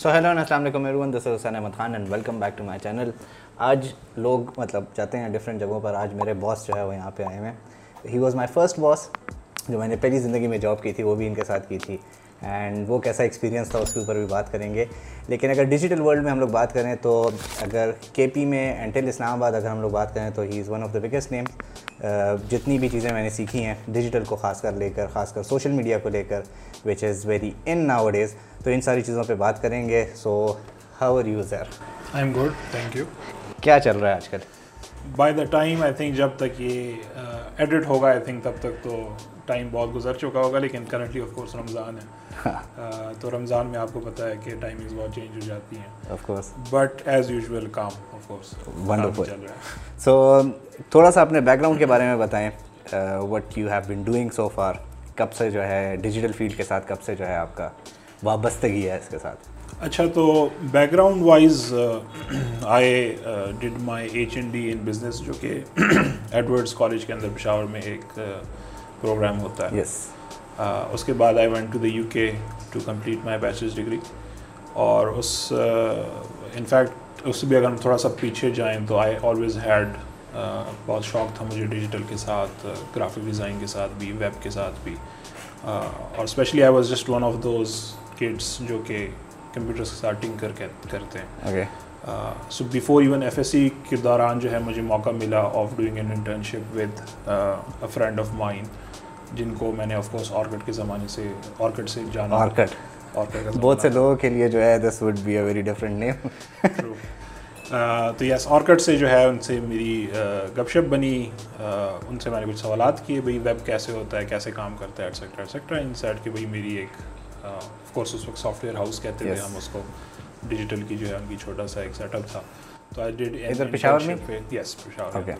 سو hello السلام علیکم every this Hussain Ahmed Khan and welcome back to my channel آج لوگ مطلب جاتے ہیں ڈفرینٹ جگہوں پر. آج میرے باس جو ہے وہ یہاں پہ آئے ہوئے ہیں. He was my first boss جو میں نے پہلی زندگی میں جاب کی تھی، وہ بھی ان کے ساتھ کی تھی. اینڈ وہ کیسا ایکسپیرینس تھا اس کے اوپر بھی بات کریں گے. لیکن اگر ڈیجیٹل ورلڈ میں ہم لوگ بات کریں تو اگر کے پی میں اینٹل اسلام آباد اگر ہم لوگ بات کریں تو he is one of the biggest name جتنی بھی چیزیں میں نے سیکھی ہیں ڈیجیٹل کو خاص کر لے کر خاص کر سوشل میڈیا کو لے کر which is very in nowadays تو ان ساری چیزوں پہ بات کریں گے۔ So how are you sir I am good thank you کیا چل رہا ہے آج کل؟ By the time I think جب تک یہ ایڈٹ ہوگا آئی تھنک تب تک تو ٹائم بہت گزر چکا ہوگا لیکن کرنٹلی آف کورس رمضان ہے۔ تو رمضان میں آپ کو پتہ ہے کہ ٹائمنگز بہت چینج ہو جاتی ہیں۔ Of course but as usual calm of course wonderful so تھوڑا سا اپنے بیک گراؤنڈ کے بارے میں بتائیں۔ What you have been doing so far کب سے جو ہے ڈیجیٹل فیلڈ کے ساتھ کب سے جو ہے آپ کا وابستگی ہے اس کے ساتھ؟ اچھا تو ground wise I did my H N D in business جو کہ ایڈورڈس کالج کے اندر پشاور میں ایک پروگرام ہوتا ہے۔ یس اس کے بعد I went to the U K to complete my bachelors degree اور اس انفیکٹ اس سے بھی اگر ہم تھوڑا سا پیچھے جائیں تو آئی آلویز ہیڈ بہت شوق تھا مجھے ڈیجیٹل کے ساتھ گرافک ڈیزائن کے ساتھ بھی ویب کے ساتھ بھی اور specially I was just one of those kids جو کہ کمپیوٹرس کے ساتھ ٹنکر کرتے ہیں۔ So before even F S C کے دوران جو ہے مجھے موقع ملا of doing an internship with a friend of mind جن کو میں نے آف کورس آرکٹ کے زمانے سے آرکٹ سے جانا آرکٹ آرکٹ بہت سے لوگوں کے لیے جو ہے this would be a very different name تو یس آرکٹ سے جو ہے ان سے میری گپ شپ بنی۔ ان سے میں نے کچھ سوالات کیے بھائی ویب کیسے ہوتا ہے کیسے کام کرتا ہے ایٹسیکٹرا ایٹسیکٹرا ان سیٹ کہ بھائی میری ایک آف کورس اس وقت سافٹ ویئر ہاؤس کہتے تھے ہم اس کو ڈیجیٹل کی جو ہے ان کی چھوٹا سا ایک سیٹ اپ تھا۔ تو آئی ڈیڈ ادھر پشاور میں؟ یس پشاور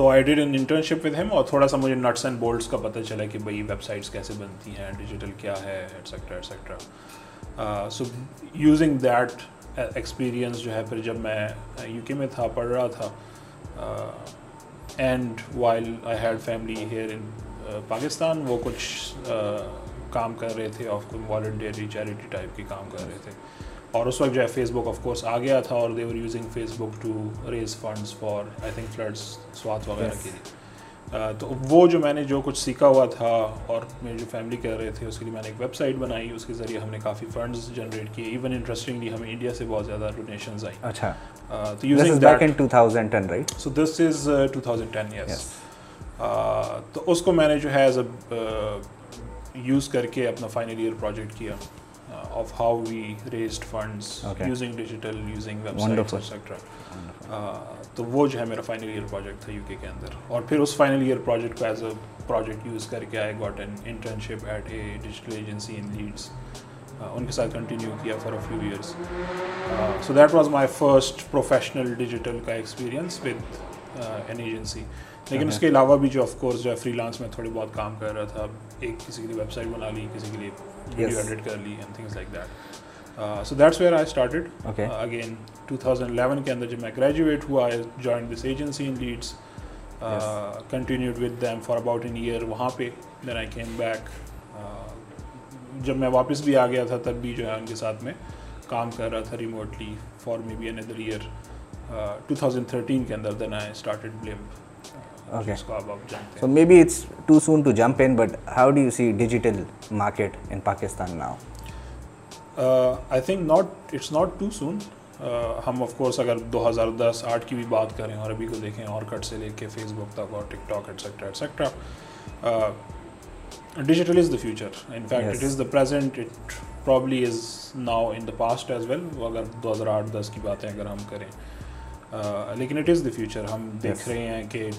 تو I did an internship with him اور تھوڑا سا مجھے نٹس اینڈ بولٹس کا پتہ چلا کہ بھائی ویب سائٹس کیسے بنتی ہیں ڈیجیٹل کیا ہے etcetera etcetera so using that experience جو ہے، پھر جب میں یو کے میں تھا، پڑھ رہا تھا and while I had family here in Pakistan, وہ کچھ کام کر رہے تھے آف کوئی چیریٹی ٹائپ کی کام کر رہے تھے۔ اور اس وقت جو ہے فیس بک آف کورس آ گیا تھا اور they were using Facebook to raise funds for I think floods Swat وغیرہ کے لیے. تو وہ جو میں نے جو کچھ سیکھا ہوا تھا اور میری جو فیملی کر رہے تھے اس کے لیے میں نے ایک ویب سائٹ بنائی اس کے ذریعے ہم نے کافی فنڈس جنریٹ کیے. ایون انٹرسٹنگلی ہمیں انڈیا سے بہت زیادہ ڈونیشنز آئی اچھا. تو using that 2010 right so this is 2010 yes تو اس کو میں نے جو ہے ایز اے یوز کر کے اپنا فائنل ایئر پروجیکٹ کیا. Of how we raised funds using digital using web sites etcetera تو وہ جو ہے میرا فائنل ایئر پروجیکٹ تھا یو کے کے اندر. اور پھر اس فائنل ایئر پروجیکٹ کو ایز اے پروجیکٹ یوز کر کے I got an internship at a digital agency in Leeds ان کے ساتھ کنٹینیو کیا for a few years so that was my first professional digital کا ایکسپیرینس ود این ایجنسی لیکن اس کے علاوہ بھی جو آف کورس جو ہے فری لانس میں تھوڑی بہت کام کر رہا تھا ایک کسی کے لیے ویب سائٹ بنا لی کسی کے لیے ویڈیو ایڈٹ کر لی and things like that so that's where I started again two thousand eleven کے اندر جب میں گریجویٹ ہوا I join this agency in Leeds continued with them for about an year وہاں پہ دین آئی کیم بیک جب میں واپس بھی آ گیا تھا تب بھی جو ہے ان کے ساتھ میں کام کر رہا تھا remotely for maybe another year two thousand thirteen کے اندر then I started blame Okay. So maybe it's too soon to jump in, but how do you see digital market in Pakistan now? Uh, I think not. It's not too soon. ہم of course اگر دو ہزار دس آٹھ کی بھی بات کریں اور ابھی کو دیکھیں اور کٹ سے لے کے فیس بک تک اور TikTok etcetera etcetera digital is the future in fact it is the present it probably is now in the past as well اگر دو ہزار آٹھ دس کی باتیں اگر ہم کریں لیکن اٹ از دا فیوچر ہم دیکھ رہے ہیں کہ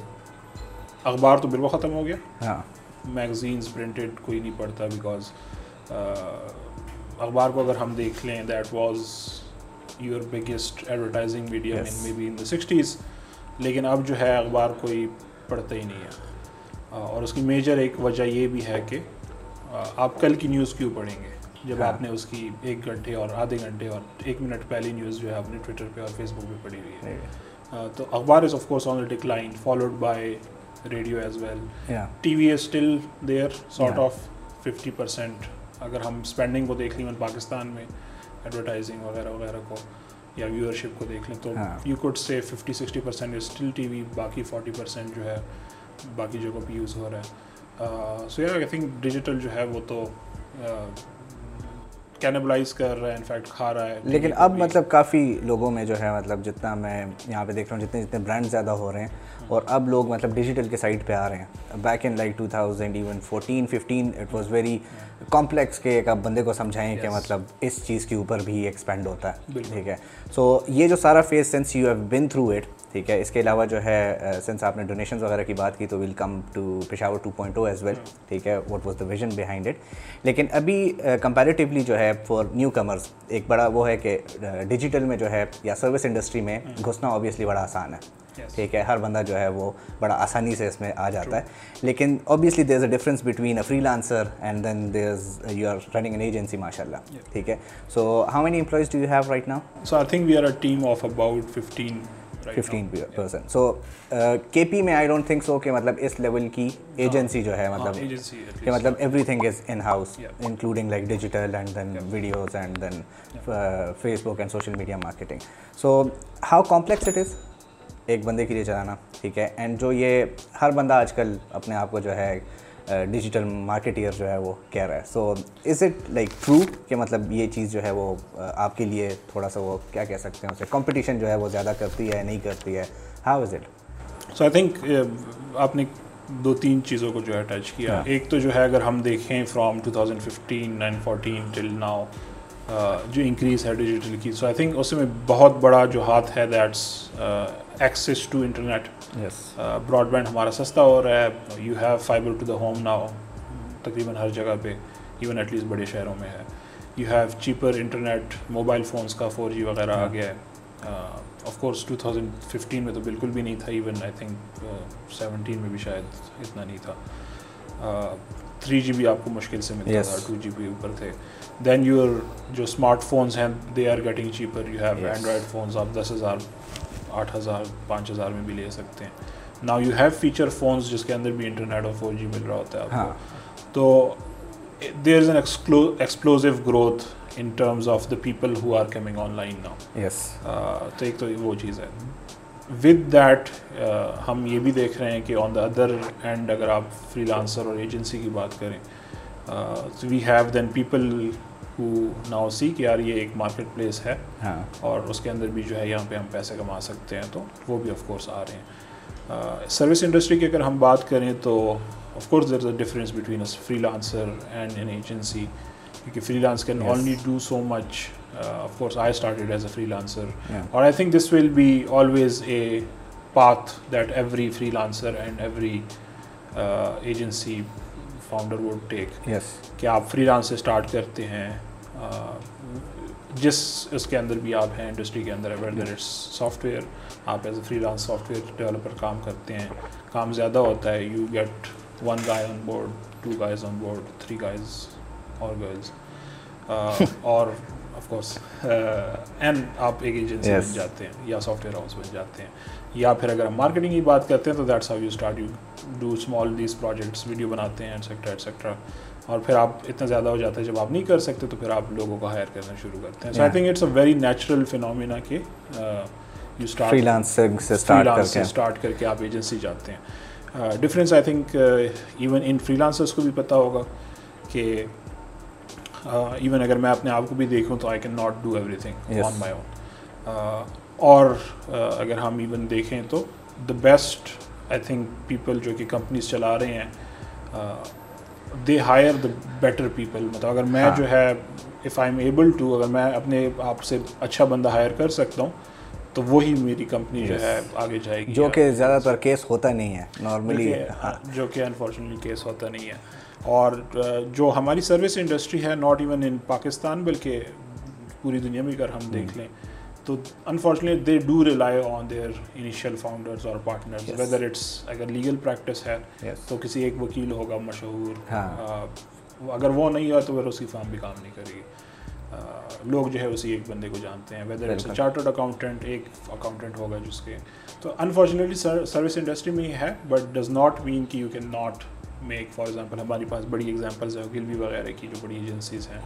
اخبار تو بالکل ختم ہو گیا۔ ہاں۔ میگزینس پرنٹڈ کوئی نہیں پڑھتا بیکاز اخبار کو اگر ہم دیکھ لیں that was your biggest advertising medium in maybe in the sixties لیکن اب جو ہے اخبار کوئی پڑھتا ہی نہیں ہے۔ اور اس کی میجر ایک وجہ یہ بھی ہے کہ آپ کل کی نیوز کیوں پڑھیں گے؟ جب آپ نے اس کی ایک گھنٹے اور آدھے گھنٹے اور ایک منٹ پہلی نیوز جو ہے آپ نے ٹویٹر پہ اور فیس بک پہ پڑھی ہوئی ہے۔ تو اخبار is of course on decline followed by radio as well T V is still there sort of fifty percent اگر ہم اسپینڈنگ کو دیکھ لیں پاکستان میں ایڈورٹائزنگ وغیرہ وغیرہ کو یا ویورشپ کو دیکھ لیں تو۔ You could say fifty sixty percent still T V باقی فورٹی پرسینٹ جو ہے باقی جگہوں پہ یوز ہو رہا ہے سو یا آئی تھنک ڈیجیٹل جو ہے وہ تو کینبلائز کر رہا ہے انفیکٹ کھا رہا ہے لیکن اب مطلب کافی لوگوں میں جو ہے مطلب جتنا میں یہاں پہ دیکھ رہا ہوں جتنے جتنے برانڈ زیادہ ہو رہے ہیں اور اب لوگ مطلب ڈیجیٹل کے سائڈ پہ آ رہے ہیں۔ Back in like two thousand even fourteen fifteen it was very complex کہ ایک آپ بندے کو سمجھائیں کہ مطلب اس چیز کے اوپر بھی ایکسپینڈ ہوتا ہے۔ ٹھیک ہے۔ سو یہ جو سارا phase since you have been through it ٹھیک ہے اس کے علاوہ جو ہے سنس آپ نے ڈونیشنز وغیرہ کی بات کی تو welcome to Peshawar two point O as well ٹھیک ہے what was the vision behind it لیکن ابھی کمپیریٹیولی جو ہے فار نیو کمرز ایک بڑا وہ ہے کہ ڈیجیٹل میں جو ہے یا سروس انڈسٹری میں گھسنا اوبیسلی بڑا آسان ہے۔ ٹھیک ہے ہر بندہ جو ہے وہ بڑا آسانی سے اس میں آ جاتا ہے۔ لیکن obviously there is a difference between a freelancer and then there is you are running an agency ماشاء اللہ ٹھیک ہے so how many employees do you have right now so I think we are a team of about fifteen fifteen person so K P میں I don't think so کہ مطلب اس level کی agency جو ہے مطلب کہ مطلب everything is in house including like digital and then videos and then Facebook and social media marketing so how complex it is ایک بندے کے لیے چلانا ٹھیک ہے؟ اینڈ جو یہ ہر بندہ آج کل اپنے آپ کو جو ہے ڈیجیٹل مارکیٹیئر جو ہے وہ کہہ رہا ہے. So is it like true کہ مطلب یہ چیز جو ہے وہ آپ کے لیے تھوڑا سا وہ کیا کہہ سکتے ہیں اسے؟ کمپٹیشن جو ہے وہ زیادہ کرتی ہے نہیں کرتی ہے؟ How is it so I think آپ نے دو تین چیزوں کو جو ہے ٹچ کیا. ایک تو جو ہے اگر ہم دیکھیں from two thousand fifteen nine fourteen till now جو انکریز ہے ڈیجیٹل کی۔ سو آئی تھنک اس میں بہت بڑا جو ہاتھ ہے that's access to internet broadband ہمارا سستا ہو رہا ہے۔ You have fibre to the home now تقریباً ہر جگہ پہ ایون ایٹ لیسٹ بڑے شہروں میں ہے۔ You have cheaper internet mobile phones کا فور جی وغیرہ آ گیا ہے۔ Of course two thousand fifteen میں تو بالکل بھی نہیں تھا ایون آئی تھنک سیونٹین میں بھی شاید اتنا نہیں تھا۔ تھری جی بی آپ کو مشکل سے ملتا تھا ٹو جی بی اوپر تھے۔ دین یور جو اسمارٹ فونس ہیں they are getting cheaper you have android phones آپ دس ہزار آٹھ ہزار پانچ ہزار میں بھی لے سکتے ہیں۔ Now you have feature phones جس کے اندر بھی انٹرنیٹ اور فور جی مل رہا ہوتا ہے آپ کو۔ تو there is an explosive growth in terms of the people who are coming online now yes تو ایک تو وہ چیز ہے۔ ود دیٹ ہم یہ بھی دیکھ رہے ہیں کہ آن دا ادر اینڈ اگر آپ فری لانسر اور ایجنسی کی بات کریں we have then people who now see کہ یار یہ ایک مارکیٹ پلیس ہے اور اس کے اندر بھی جو ہے یہاں پہ ہم پیسے کما سکتے ہیں تو وہ بھی آف کورس آ رہے ہیں۔ سروس انڈسٹری کی اگر ہم بات کریں تو of course there is a difference between freelancer and an agency کیونکہ freelance can only do so much of course I started as a freelancer اور I think this will be always a path that every freelancer and every agency founder would take کہ آپ free lance سے start کرتے ہیں جس اس کے اندر بھی آپ ہیں انڈسٹری کے اندر اٹس سافٹ ویئر آپ as a freelance software developer کام کرتے ہیں کام زیادہ ہوتا ہے you get one guy on board two guys on board three guys اور گرلز اور آف کورس اینڈ آپ ایک ایجنسی بن جاتے ہیں یا سافٹ ویئر ہاؤس بن جاتے ہیں یا پھر اگر ہم مارکیٹنگ کی بات کرتے ہیں تو that's how you start you do small these projects video بناتے ہیں ایٹسیکٹرا ایٹسیکٹرا اور پھر آپ اتنا زیادہ ہو جاتا ہے جب آپ نہیں کر سکتے تو پھر آپ لوگوں کو ہائر کرنا شروع کرتے ہیں. So I think it's a very natural phenomena کہ یو اسٹارٹ اسٹارٹ کر کے آپ ایجنسی جاتے ہیں. Difference I think even in free lancers کو بھی پتہ ہوگا کہ ایون اگر میں اپنے آپ کو بھی دیکھوں تو I can not do everything on my own اور اگر ہم ایون دیکھیں تو the best I think people جو کہ کمپنیز چلا رہے ہیں they hire the better people مطلب اگر میں جو ہے if I am able to اگر میں اپنے آپ سے اچھا بندہ ہائر کر سکتا ہوں تو وہی میری کمپنی جو ہے آگے جائے گی. جو کہ زیادہ تر کیس ہوتا نہیں ہے نارملی جو کہ انفارچونیٹلی کیس ہوتا نہیں ہے۔ اور جو ہماری سروس انڈسٹری ہے ناٹ ایون ان پاکستان بلکہ پوری دنیا میں اگر ہم دیکھ لیں تو unfortunately they do rely on their initial founders اور پارٹنرز ویدر اٹس اگر لیگل پریکٹس ہے تو کسی ایک وکیل ہوگا مشہور اگر وہ نہیں ہوا تو پھر اس کی فارم بھی کام نہیں کرے گی۔ لوگ جو ہے اسی ایک بندے کو جانتے ہیں ویدر اٹس چارٹرڈ اکاؤنٹنٹ ایک اکاؤنٹنٹ ہوگا جس کے۔ تو انفارچونیٹلی سروس انڈسٹری میں ہی ہے بٹ ڈز ناٹ مین کہ یو کین ناٹ میں ایک فار ایگزامپل ہمارے پاس بڑی ایگزامپلز ہیں اوگلوی وغیرہ کی جو بڑی ایجنسیز ہیں۔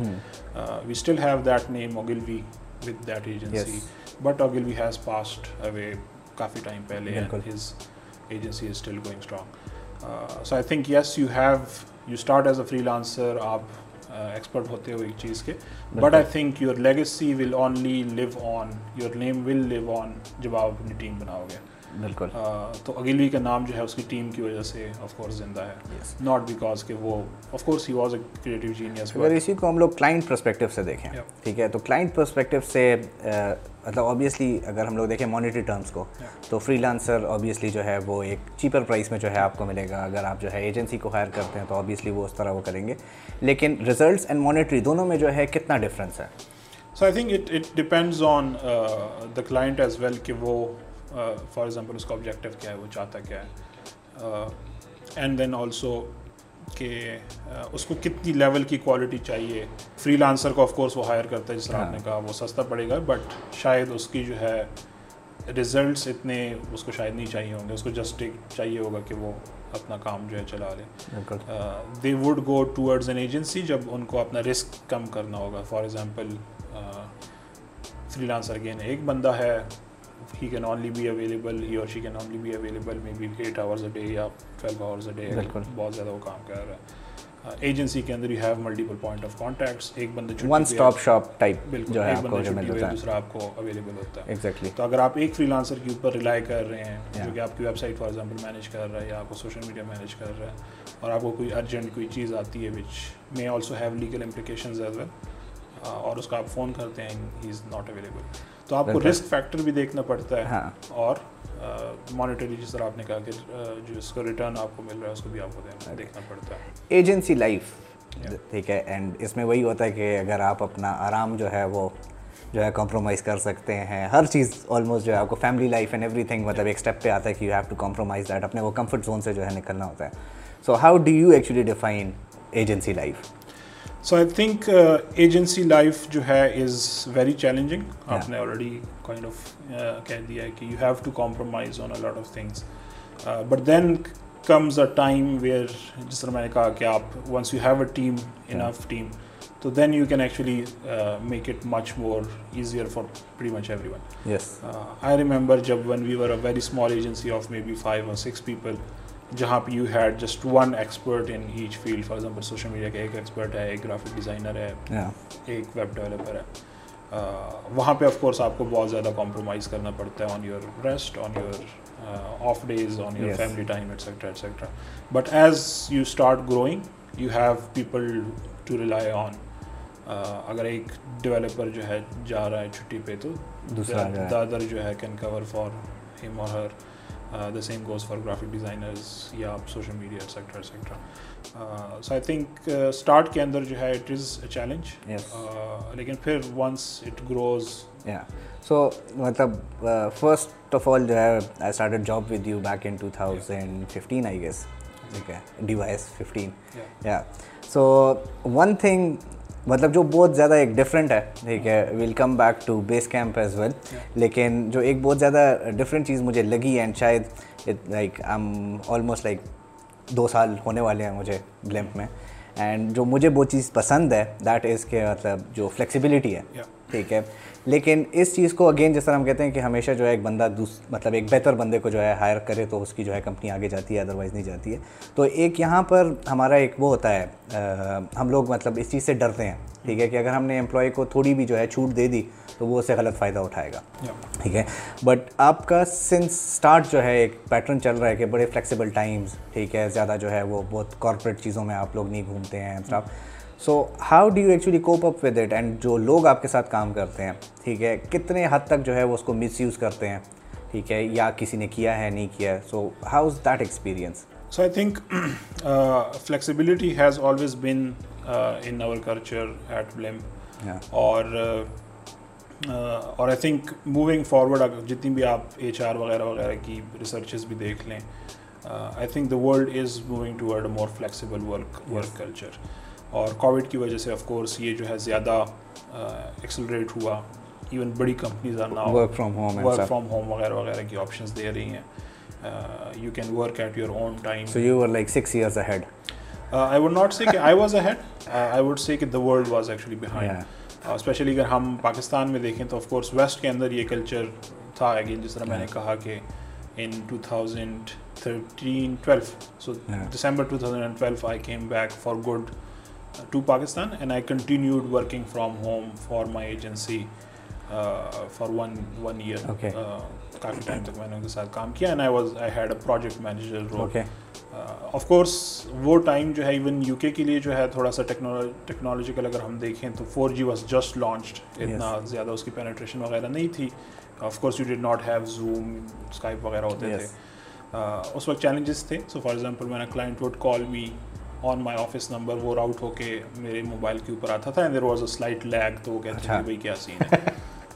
We still have that name Ogilvy with that agency but Ogilvy has passed away coffee time پہلے his agency is still going strong so I think yes you have you start as a freelancer آپ expert ہوتے ہو ایک چیز کے۔ But I think your legacy will only live on your name will live on جب آپ اپنی team بناؤ گے۔ بالکل۔ تو اگیلوی کا نام جو ہے اس کی ٹیم کی وجہ سے آف کورس زندہ ہے۔ ناٹ بیکاز کہ وہ of course he was a creative genius اگر اسی کو ہم لوگ کلائنٹ پرسپیکٹیو سے دیکھیں ٹھیک ہے؟ تو کلائنٹ پرسپیکٹیو سے مطلب آبویسلی اگر ہم لوگ دیکھیں مانیٹری ٹرمس کو تو فری لانسر آبویسلی جو ہے وہ ایک چیپر پرائس میں جو ہے آپ کو ملے گا۔ اگر آپ جو ہے ایجنسی کو ہائر کرتے ہیں تو آبویسلی وہ اس طرح وہ کریں گے۔ لیکن ریزلٹس اینڈ مانیٹری دونوں میں جو ہے کتنا ڈفرینس ہے؟ So I think it it depends on the client as well کہ وہ فار ایگزامپل اس کا آبجیکٹیو کیا ہے وہ چاہتا کیا ہے؟ اینڈ دین آلسو کہ اس کو کتنی لیول کی کوالٹی چاہیے؟ فری لانسر کو آف کورس وہ ہائر کرتا ہے جس طرح آپ نے کہا وہ سستا پڑے گا بٹ شاید اس کی جو ہے ریزلٹس اتنے اس کو شاید نہیں چاہیے ہوں گے اس کو جسٹ چاہیے ہوگا کہ وہ اپنا کام جو ہے چلا لیں they would go towards an agency جب ان کو اپنا رسک کم کرنا ہوگا۔ For example freelancer again ایک بندہ ہے he can only be available he اور she can only be available maybe eight hours a day یا ٹویلو آورز اے ڈے بہت زیادہ وہ کام کر رہا ہے۔ ایجنسی کے اندر you have multiple point of contacts ایک بندہ ون اسٹاپ شاپ ٹائپ بالکل ایک بندہ دوسرا آپ کو اویلیبل ہوتا ہے۔ ایگزیکٹلی تو اگر آپ ایک فری لانسر کے اوپر ریلائی کر رہے ہیں جو کہ آپ کی website for example manage کر رہا ہے یا آپ کو سوشل میڈیا مینیج کر رہا ہے اور آپ کو کوئی ارجنٹ کوئی چیز آتی ہے which may also have legal implications as well اور اس کا آپ فون کرتے ہیں ہی از ناٹ اویلیبل تو آپ کو رسک فیکٹر بھی دیکھنا پڑتا ہے ہاں۔ اور مانیٹری جس طرح آپ نے کہا کہ جو اس کا ریٹرن آپ کو مل رہا ہے اس کو بھی آپ کو دیکھنا پڑتا ہے۔ ایجنسی لائف ٹھیک ہے اینڈ اس میں وہی ہوتا ہے کہ اگر آپ اپنا آرام جو ہے وہ جو ہے کمپرومائز کر سکتے ہیں ہر چیز آلموسٹ جو ہے آپ کو family life and everything مطلب ایک اسٹیپ پہ آتا ہے کہ you have to compromise that اپنے وہ کمفرٹ زون سے جو ہے نکلنا ہوتا ہے۔ So how do you actually define agency life so I think agency life جو ہے از ویری چیلنجنگ آپ نے آلریڈی کائنڈ آف کہہ دیا ہے کہ you have to compromise on a lot of things but then comes a time where جس طرح میں نے کہا کہ آپ once you have a team enough team تو then you can actually make it much more easier for very much everyone yes I remember جب one we were a very small agency of maybe five اور six people جہاں پہ you had just one expert in each field for example social media کا ایک expert ہے ایک graphic designer ہے ایک ویب ڈیولپر ہے۔ وہاں پہ آف کورس آپ کو بہت زیادہ کمپرومائز کرنا پڑتا ہے on your rest on your off days on your family time etcetera etcetera but as you start growing you have people to rely on اگر ایک ڈیولپر جو ہے جا رہا ہے چھٹی پہ تو دوسرا دادر جو ہے can cover for him or her the same goes for graphic designers یا social media etcetera etcetera so I think start کے اندر جو ہے اٹ از اے چیلنج لیکن پھر ونس اٹ گروز سو مطلب فرسٹ آف آل جو ہے I started job with you back in two thousand fifteen I guess ٹھیک ہے ڈی وائی ایس ففٹین یا سو ون تھنگ مطلب جو بہت زیادہ ایک ڈفرینٹ ہے۔ ٹھیک ہے welcome back to base camp as well لیکن جو ایک بہت زیادہ ڈفرینٹ چیز مجھے لگی اینڈ شاید لائک ایم آلموسٹ لائک دو سال ہونے والے ہیں مجھے بلیمپ میں۔ اینڈ جو مجھے وہ چیز پسند ہے دیٹ از کہ مطلب جو فلیکسیبلٹی ہے۔ ٹھیک ہے۔ لیکن اس چیز کو اگین جس طرح ہم کہتے ہیں کہ ہمیشہ جو ہے ایک بندہ دوس مطلب ایک بہتر بندے کو جو ہے ہائر کرے تو اس کی جو ہے کمپنی آگے جاتی ہے ادروائز نہیں جاتی ہے۔ تو ایک یہاں پر ہمارا ایک وہ ہوتا ہے ہم لوگ مطلب اس چیز سے ڈرتے ہیں ٹھیک ہے کہ اگر ہم نے امپلائی کو تھوڑی بھی جو ہے چھوٹ دے دی تو وہ اسے غلط فائدہ اٹھائے گا۔ ٹھیک ہے؟ بٹ آپ کا سنس اسٹارٹ جو ہے ایک پیٹرن چل رہا ہے کہ بڑے فلیکسیبل ٹائمز ٹھیک ہے زیادہ جو ہے وہ بہت کارپوریٹ چیزوں میں آپ لوگ نہیں گھومتے ہیں so how do you actually cope up with it and جو لوگ آپ کے ساتھ کام کرتے ہیں ٹھیک ہے کتنے حد تک جو ہے وہ اس کو مس یوز کرتے ہیں؟ ٹھیک ہے یا کسی نے کیا ہے نہیں کیا ہے؟ So how is that experience so I think flexibility has always been in our culture at blame اور اور آئی تھنک موونگ فارورڈ جتنی بھی آپ ایچ آر وغیرہ وغیرہ کی ریسرچز بھی دیکھ لیں I think the world is moving toward a more flexible work work culture اور کووڈ کی وجہ سے آف کورس یہ جو ہے زیادہ ایکسلریٹ ہوا ایون بڑی companies are now work from home work from home وغیرہ وغیرہ کی آپشنس دے رہی ہیں you can work at your own time. So you were like six years ahead. Uh, I would not say that I was ahead. Uh, I would say that the world was actually behind. Yeah. Especially اگر ہم پاکستان میں دیکھیں تو of course west کے اندر یہ culture تھا again جس طرح میں نے کہا کہ in two thousand thirteen twelve so December two thousand and twelve I came back for good to Pakistan and I continued working from home for my agency for one one year coffee time تک میں نے ان کے ساتھ کام کیا and I was I had a project manager role of course وہ time جو ہے ایون یو کے کے لیے جو ہے تھوڑا سا ٹیکنالوجیکل اگر ہم دیکھیں تو four G was just launched اتنا زیادہ اس کی پینیٹریشن وغیرہ نہیں تھی of course you did not have Zoom Skype وغیرہ ہوتے تھے اس وقت چیلنجز تھے سو فار ایگزامپل میں نے client would call me on my office number وہ راؤٹ ہو کے میرے موبائل کے اوپر آتا تھا and there was a slight lag تو وہ کہتے تھے بھائی کیا سین ہے۔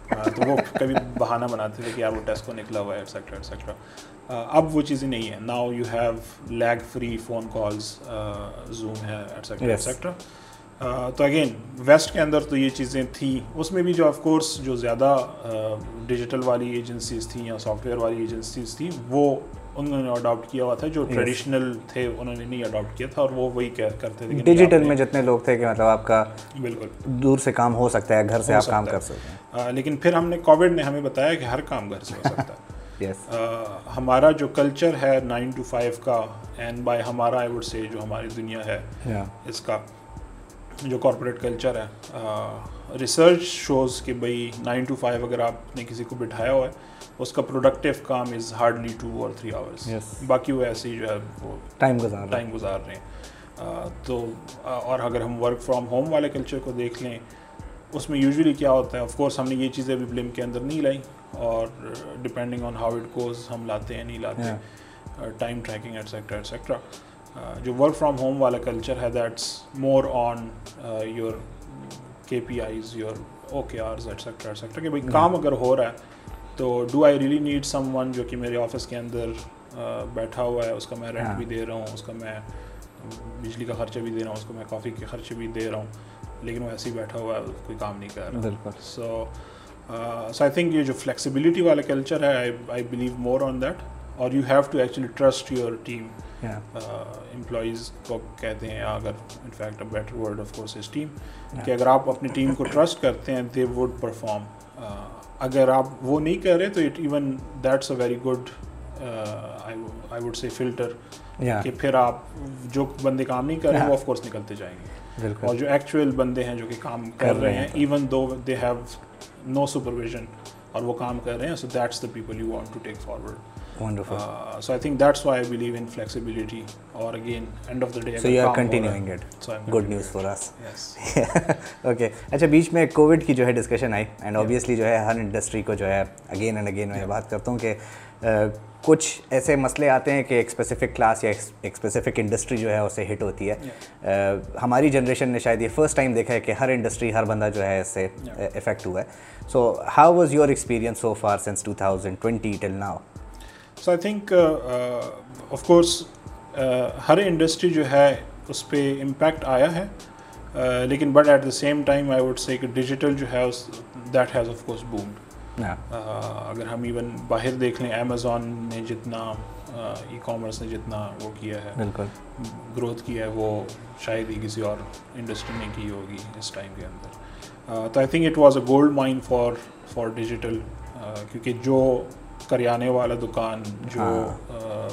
تو وہ کبھی بہانہ بناتے تھے کہ یار وہ ٹیسٹ کو نکلا ہوا ہے ایٹسیکٹرا ایٹسیکٹرا اب وہ چیزیں نہیں ہیں۔ Now you have lag free phone calls Zoom ہے ایٹسیکٹرا ایٹسیکٹرا تو اگین ویسٹ کے اندر تو یہ چیزیں تھیں۔ اس میں بھی جو آف کورس جو زیادہ ڈیجیٹل والی ایجنسیز تھیں یا سافٹ ویئر والی ایجنسیز تھیں وہ انہوں نے اڈاپٹ کیا ہوا تھا جو ٹریڈیشنل تھے انہوں نے نہیں اڈاپٹ کیا تھا اور وہ وہی کرتے تھے ڈیجیٹل میں جتنے لوگ تھے کہ مطلب آپ کا بالکل۔ دور سے کام ہو سکتا ہے گھر سے آپ کام کر سکتے ہیں۔ لیکن پھر ہم نے کووڈ نے ہمیں بتایا کہ ہر کام گھر سے ہو سکتا ہے۔ ہمارا جو کلچر ہے نائن ٹو فائیو کا اینڈ بائی ہمارا آئی وڈ سے جو ہماری دنیا ہے اس کا جو کارپوریٹ کلچر ہے ریسرچ شوز کہ بھائی نائن ٹو فائیو اگر آپ نے کسی کو بٹھایا ہوا ہے اس کا پروڈکٹیو کام از ہارڈلی ٹو اور تھری آورس باقی وہ ایسے ہی جو ہے وہ ٹائم گزار ٹائم گزار رہے ہیں۔ تو اور اگر ہم ورک فرام ہوم والے کلچر کو دیکھ لیں اس میں یوزلی کیا ہوتا ہے آف کورس ہم نے یہ چیزیں ابھی بلم کے اندر نہیں لائی اور depending on how it goes ہم لاتے ہیں نہیں لاتے ٹائم ٹریکنگ ایٹسیکٹرا ایٹسیکٹرا جو ورک فرام ہوم والا کلچر ہے that's more on your K P Is your O کے آرز ایٹسیکٹرا ایٹسیکٹرا کہ بھائی کام اگر ہو رہا ہے تو do I really need someone جو کہ میرے آفس کے اندر بیٹھا ہوا ہے اس کا میں رینٹ بھی دے رہا ہوں اس کا میں بجلی کا خرچہ بھی دے رہا ہوں اس کو میں کافی کے خرچے بھی دے رہا ہوں لیکن وہ ایسے ہی بیٹھا ہوا ہے کوئی کام نہیں کر رہا سو سو آئی تھنک یہ جو فلیکسیبلٹی والا کلچر ہے I believe more on that اور you have to actually trust your team employees کو کہتے ہیں اگر in fact better word of course is team کہ اگر آپ اپنی ٹیم کو ٹرسٹ کرتے ہیں دے وڈ پرفارم اگر آپ وہ نہیں کر رہے تو it even that's a very good I would say filter کہ پھر آپ جو بندے کام نہیں کر رہے وہ آف کورس نکلتے جائیں گے. اور جو ایکچوئل بندے ہیں جو کہ کام کر رہے ہیں. Even though they have no supervision اور وہ کام کر رہے ہیں so that's the people you want to take forward so I think that's why I believe in flexibility اور again end of the day so you are continuing it good news for us okay اچھا بیچ میں covid کی جو ہے discussion آئی and obviously جو ہے ہر انڈسٹری کو جو ہے اگین اینڈ اگین میں بات کرتا ہوں کہ کچھ ایسے مسئلے آتے ہیں کہ ایک اسپیسیفک کلاس یا ایک اسپیسیفک انڈسٹری جو ہے اسے ہٹ ہوتی ہے ہماری جنریشن نے شاید یہ فرسٹ ٹائم دیکھا ہے کہ ہر انڈسٹری ہر بندہ جو ہے اس سے افیکٹ ہوا ہے so how was your experience so far since two thousand twenty till now so I think of course Hare industry جو ہے اس پہ امپیکٹ آیا ہے. لیکن but at the same time I would say کہ ڈیجیٹل جو ہے that has of course boomed اگر ہم ایون باہر دیکھ لیں امیزون نے جتنا ای کامرس نے جتنا وہ کیا ہے بالکل. گروتھ کیا ہے وہ شاید ہی کسی اور انڈسٹری نے کی ہوگی اس ٹائم کے اندر. تو I think it was a gold mine for for digital کیونکہ جو کریانے والا دکان جو ہاں۔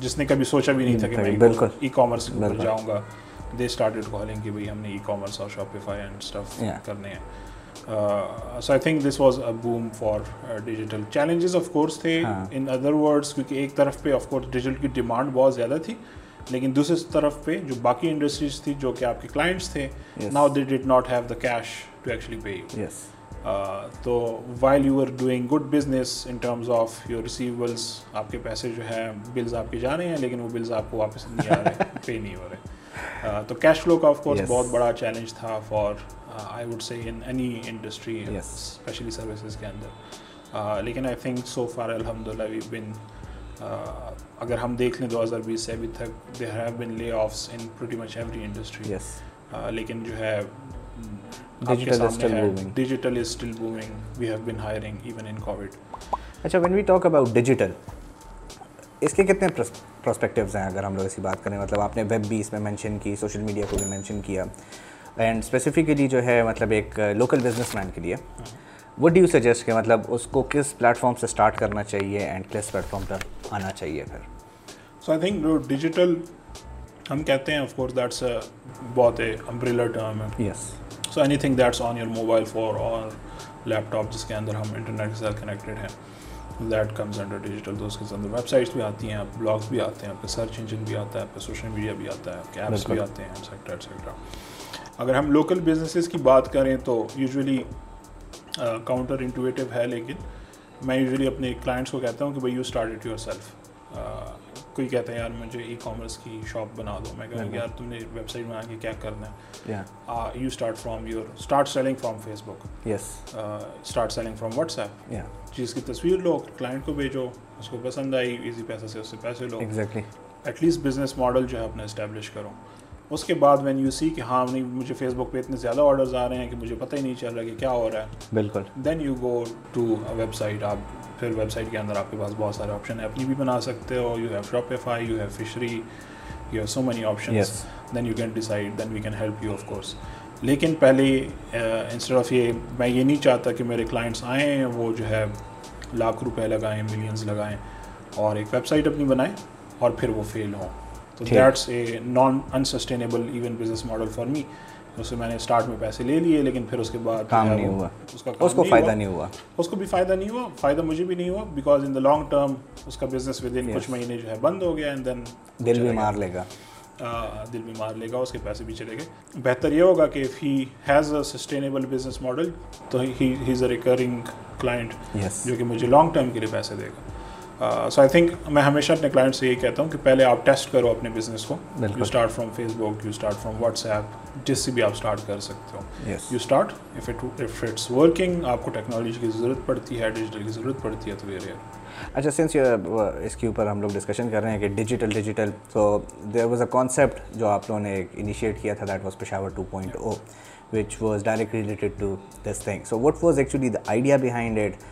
جس نے کبھی سوچا بھی نہیں تھا کہ میں ای کامرس پر جاؤں گا۔ دے اسٹارٹیڈ کالنگ کہ بھائی ہم نے ای کامرس اور شاپیفائی اینڈ اسٹف کرنے ہیں۔ So I think this was a boom for digital challenges of course تھے ان ادر ورڈس کیونکہ ایک طرف پہ آف کورس ڈیجیٹل کی ڈیمانڈ بہت زیادہ تھی لیکن دوسری طرف پہ جو باقی انڈسٹریز تھی جو کہ آپ کے کلائنٹس تھے now they did not have the cash to actually pay you تو while you are doing good business in terms of your receivables آپ کے پیسے جو ہیں بلز آپ کے جا رہے ہیں لیکن وہ بلز آپ کو واپس نہیں آ رہے پے نہیں ہو رہے۔ تو کیش فلو کا آف کورس بہت بڑا چیلنج تھا for I would say in any industry especially services کے اندر۔ لیکن آئی تھنک سو فار الحمد للہ وی بن اگر ہم دیکھ لیں دو ہزار بیس سے ابھی تک there have been layoffs in pretty much every industry لیکن جو ہے digital is still booming we have been hiring even in COVID اچھا when we talk about digital اس کے کتنے پرسپیکٹیوز ہیں اگر ہم لوگ ایسی بات کریں مطلب آپ نے ویب بھی اس میں مینشن کی سوشل میڈیا کو بھی مینشن کیا اینڈ اسپیسیفکلی جو ہے مطلب ایک لوکل بزنس مین کے لیے وٹ ڈو یو سجیسٹ کہ مطلب اس کو کس پلیٹ فارم سے اسٹارٹ کرنا چاہیے اینڈ کس پلیٹ فارم پر آنا چاہیے پھر سو آئی تھنک جو ڈیجیٹل ہم کہتے ہیں آف کورس دیٹس بہت امبریلا ٹرم ہے yes so anything that's on your mobile for اور لیپ ٹاپ جس کے اندر ہم انٹرنیٹ کے ساتھ کنیکٹیڈ ہیں دیٹ کمز انڈر ڈیجیٹل تو اس کے اندر ویب سائٹس بھی آتی ہیں بلاگس بھی آتے ہیں آپ کے سرچ انجن بھی آتا ہے آپ کا سوشل میڈیا بھی آتا ہے آپ کے ایپس بھی آتے ہیں ایٹسیکٹرا ایٹسیکٹرا اگر ہم لوکل بزنسز کی بات کریں تو یوزلی کاؤنٹر انٹویٹیو ہے لیکن میں یوزلی اپنے کلائنٹس کو کہتا ہوں کہ بھائی you start it yourself کوئی کہتا ہے یار مجھے ای کامرس کی شاپ بنا دو. میں کہوں کہ یار تم نے ویب سائٹ بنا کے کیا کرنا ہے? You start from your start selling from Facebook yes start selling from WhatsApp چیز کی تصویر لو کلائنٹ کو بھیجو اس کو پسند آئی ایزی پیسے سے اس سے پیسے لو exactly at least business model جو ہے اپنا اسٹیبلش کرو اس کے بعد وین یو سی کہ ہاں نہیں مجھے فیس بک پہ اتنے زیادہ آرڈرز آ رہے ہیں کہ مجھے پتہ ہی نہیں چل رہا کہ کیا ہو رہا ہے۔ بالکل۔ Then you go to website آپ پھر ویب سائٹ کے اندر آپ کے پاس بہت سارے آپشن ہیں۔ اپنی بھی بنا سکتے ہو۔ You have Shopify you have Fishry you have so many option then you can decide then we can help you of course لیکن پہلے انسٹیڈ آف یہ میں یہ نہیں چاہتا کہ میرے کلائنٹس آئیں وہ جو ہے لاکھ روپے لگائیں ملینز لگائیں اور ایک ویب سائٹ اپنی بنائیں اور پھر وہ فیل ہوں۔ تو that's a non unsustainable even business model for me اس سے میں نے اسٹارٹ میں پیسے لے لیے لیکن پھر اس کے بعد کام نہیں ہوا۔ اس کا اس کو فائدہ نہیں ہوا۔ اس کو بھی فائدہ نہیں ہوا۔ فائدہ مجھے بھی نہیں ہوا because in the long term اس کا بزنس ود ان کچھ مہینے جو ہے بند ہو گیا اینڈ دین دل بھی مار لے گا۔ دل بھی مار لے گا اس کے پیسے بھی چلے گئے۔ بہتر یہ ہوگا کہ he has a sustainable business model تو ہی از اے ریکرنگ کلائنٹ جو کہ مجھے لانگ ٹرم کے لیے پیسے دے گا۔ سو آئی تھنک میں ہمیشہ اپنے کلائنٹ سے یہی کہتا ہوں کہ پہلے آپ ٹیسٹ کرو اپنے بزنس کو. You start from Facebook you start from WhatsApp جس سے بھی آپ اسٹارٹ کر سکتے ہو. You start if it's working آپ کو ٹیکنالوجی کی ضرورت پڑتی ہے ڈیجیٹل کی ضرورت پڑتی ہے تو ویئر اچھا سنس اس کے اوپر ہم لوگ ڈسکشن کر رہے ہیں کہ ڈیجیٹل ڈیجیٹل تو دیر واز اے کانسیپٹ جو آپ لوگوں نے انیشیٹ کیا تھا that was Peshawar two point O which was directly related to this thing so what was actually the idea behind it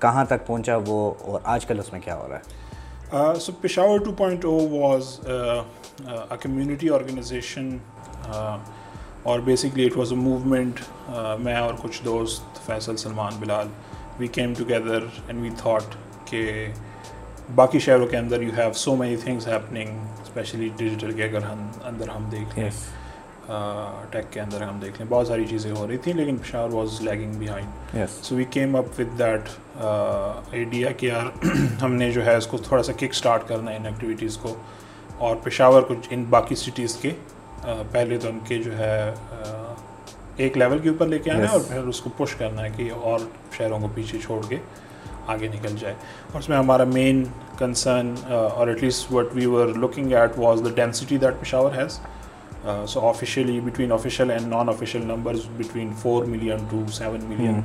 کہاں تک پہنچا وہ اور آج کل اس میں کیا ہو رہا ہے؟ So Peshawar two point O was a community organization اور basically it was a movement میں اور کچھ دوست Faisal Salman Bilal we came together and we thought کہ باقی شہروں کے اندر you have so many things happening especially digital کے اگر ہم اندر ہم دیکھ لیں۔ ٹیک کے اندر ہم دیکھ لیں بہت ساری چیزیں ہو رہی تھیں لیکن Peshawar was lagging behind so we came up with that idea کہ یار ہم نے جو ہے اس کو تھوڑا سا کک اسٹارٹ کرنا ہے ان ایکٹیویٹیز کو اور پشاور کو ان باقی سٹیز کے پہلے تو ان کے جو ہے ایک لیول کے اوپر لے کے آنا ہے اور پھر اس کو پش کرنا ہے کہ اور شہروں کو پیچھے چھوڑ کے آگے نکل جائے۔ اور اس میں ہمارا مین کنسرن اور at least what we were looking at was the density that Peshawar has so officially between official and non official numbers between four million to seven million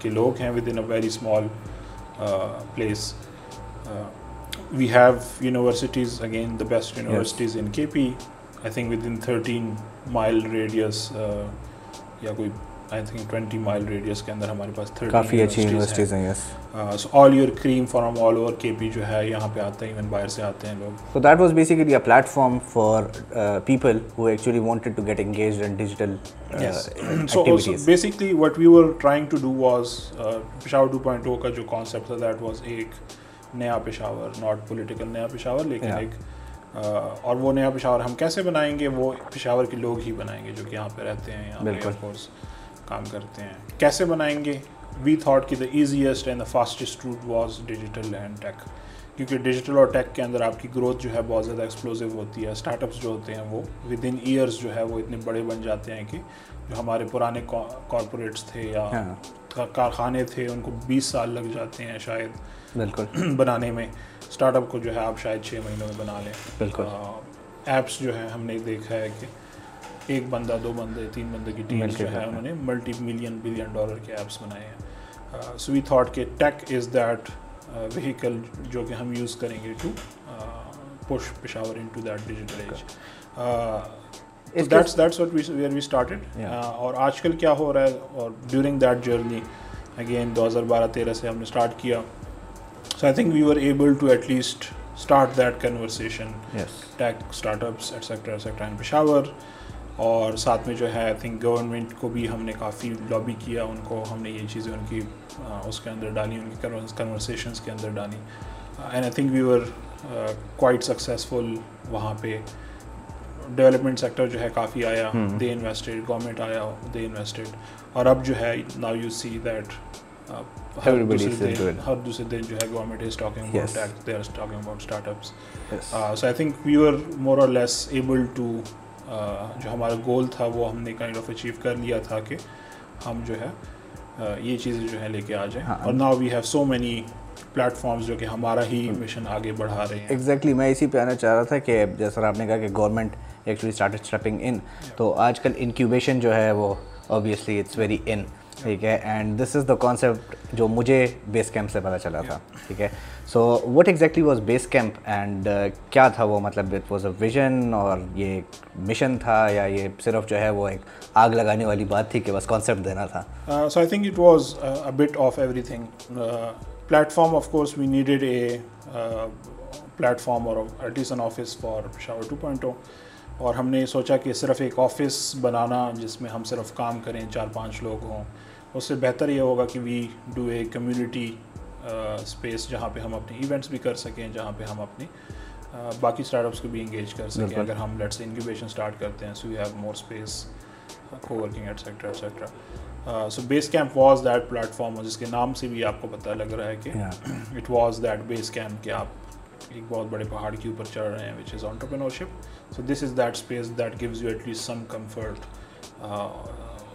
کے لوگ ہیں within a very small place we have universities again the best universities in K P I think within thirteen mile radius یا کوئی I think twenty mile radius کے اندر ہمارے پاس کافی اچھی یونیورسٹیز ہیں۔ Yes so all your cream from all over K P جو ہے یہاں پہ آتے ہیں ایون باہر سے آتے ہیں لوگ۔ تو that was basically a platform for people who actually wanted to get engaged in digital so basically what we were trying to do was Peshawar two point O کا جو کانسیپٹ تھا دیٹ واز ایک نیا Peshawar not political نیا پشاور لیکن ایک اور وہ نیا پشاور ہم کیسے بنائیں گے؟ وہ پشاور کے لوگ ہی بنائیں گے جو کہ یہاں پہ رہتے ہیں یہاں پہ کورس کام کرتے ہیں۔ کیسے بنائیں گے؟ وی تھاٹ کہ the easiest and the fastest route was digital and tech کیونکہ ڈیجیٹل اور ٹیک کے اندر آپ کی گروتھ جو ہے بہت زیادہ ایکسپلوزو ہوتی ہے۔ اسٹارٹ اپس جو ہوتے ہیں وہ ود ان ایئرس جو ہے وہ اتنے بڑے بن جاتے ہیں کہ جو ہمارے پرانے کارپوریٹس تھے یا کارخانے تھے ان کو بیس سال لگ جاتے ہیں شاید بالکل۔ بنانے میں۔ اسٹارٹ اپ کو جو ہے آپ شاید چھ مہینوں میں بنا لیں۔ بالکل۔ ایپس جو ہے ہم نے دیکھا ہے کہ ایک بندہ دو بندے تین بندے کی ٹیم جو ہے انہوں نے ملٹی ملین بلین ڈالر کے ایپس بنائے ہیں۔ سو وی تھاٹ کہ ٹیک از دیٹ وہیکل جو کہ ہم یوز کریں گے to push Peshawar into that digital age that's that's what where we started اور آج کل کیا ہو رہا ہے اور ڈیورنگ دیٹ جرنی اگین دو ہزار بارہ تیرہ سے ہم نے اسٹارٹ کیا۔ So I think we are able to at least start that conversation yes. Tech startups etc etc in Peshawar اور ساتھ میں جو ہے آئی تھنک گورنمنٹ کو بھی ہم نے کافی لابی کیا ان کو ہم نے یہ چیزیں ان کی اس کے اندر ڈالی ان کی کنورسیشنس کے اندر ڈالی۔ And I think we were quite successful وہاں پہ۔ ڈیولپمنٹ سیکٹر جو ہے کافی آیا دے انویسٹیڈ گورنمنٹ آیا دے انویسٹیڈ اور اب جو ہے ناؤ یو سی دیٹ ہر دوسرے دن جو ہے government is talking they are talking about startups so I think we are more or less able to جو ہمارا گول تھا وہ ہم نے کائنڈ آف اچیو کر لیا تھا کہ ہم جو ہے یہ چیزیں جو ہے لے کے آ جائیں۔ ہاں، اور now we have so many plate جو کہ ہمارا ہی مشن آگے بڑھا رہے ہیں۔ ایگزیکٹلی میں اسی پہ آنا چاہ رہا تھا کہ جیسا آپ نے کہا کہ government actually start stepping in تو آج کل انکیوبیشن جو ہے وہ اوبیسلی اٹس ویری ان ٹھیک ہے and this is the concept جو مجھے بیس کیمپ سے پتہ چلا تھا ٹھیک ہے۔ So what exactly was base camp and کیا تھا وہ؟ مطلب اٹ واز اے ویژن اور یہ ایک مشن تھا یا یہ صرف جو ہے وہ ایک آگ لگانے والی بات تھی کہ بس کانسیپٹ دینا تھا؟ So I think it was bit of everything platform of course we needed a platform اور an office for shower two point اور ہم نے سوچا کہ صرف ایک آفس بنانا جس میں ہم صرف کام کریں چار پانچ لوگ ہوں اس سے بہتر یہ ہوگا کہ we do a community space جہاں پہ ہم اپنے ایونٹس بھی کر سکیں جہاں پہ ہم اپنی باقی اسٹارٹ اپس کو بھی انگیج کر سکیں۔ اگر ہم لیٹ سے انکیوبیشن اسٹارٹ کرتے ہیں so we have more space coworking etcetera etcetera so base camp was that platform جس کے نام سے بھی آپ کو پتہ لگ رہا ہے کہ it was that base camp کہ آپ ایک بہت بڑے پہاڑ کے اوپر چڑھ رہے ہیں which is entrepreneurship so this is that space that gives you at least some comfort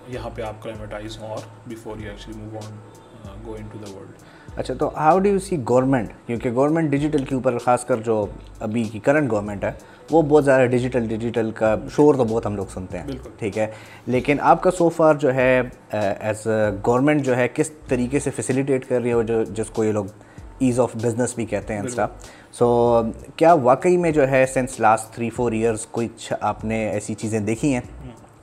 یہاں پہ آپ کلائمیٹائز ہوں اور before you actually move on go into the world اچھا تو how do you see government کیونکہ گورنمنٹ ڈیجیٹل کے اوپر خاص کر جو ابھی کی کرنٹ گورنمنٹ ہے وہ بہت زیادہ ڈیجیٹل ڈیجیٹل کا شور تو بہت ہم لوگ سنتے ہیں ٹھیک ہے؟ لیکن آپ کا سو فار جو ہے ایز اے گورنمنٹ جو ہے کس طریقے سے فیسیلیٹیٹ کر رہی ہے جو جس کو یہ لوگ ایز آف بزنس بھی کہتے ہیں انسٹا سو کیا واقعی میں جو ہے since last three four years کچھ آپ نے ایسی چیزیں دیکھی ہیں؟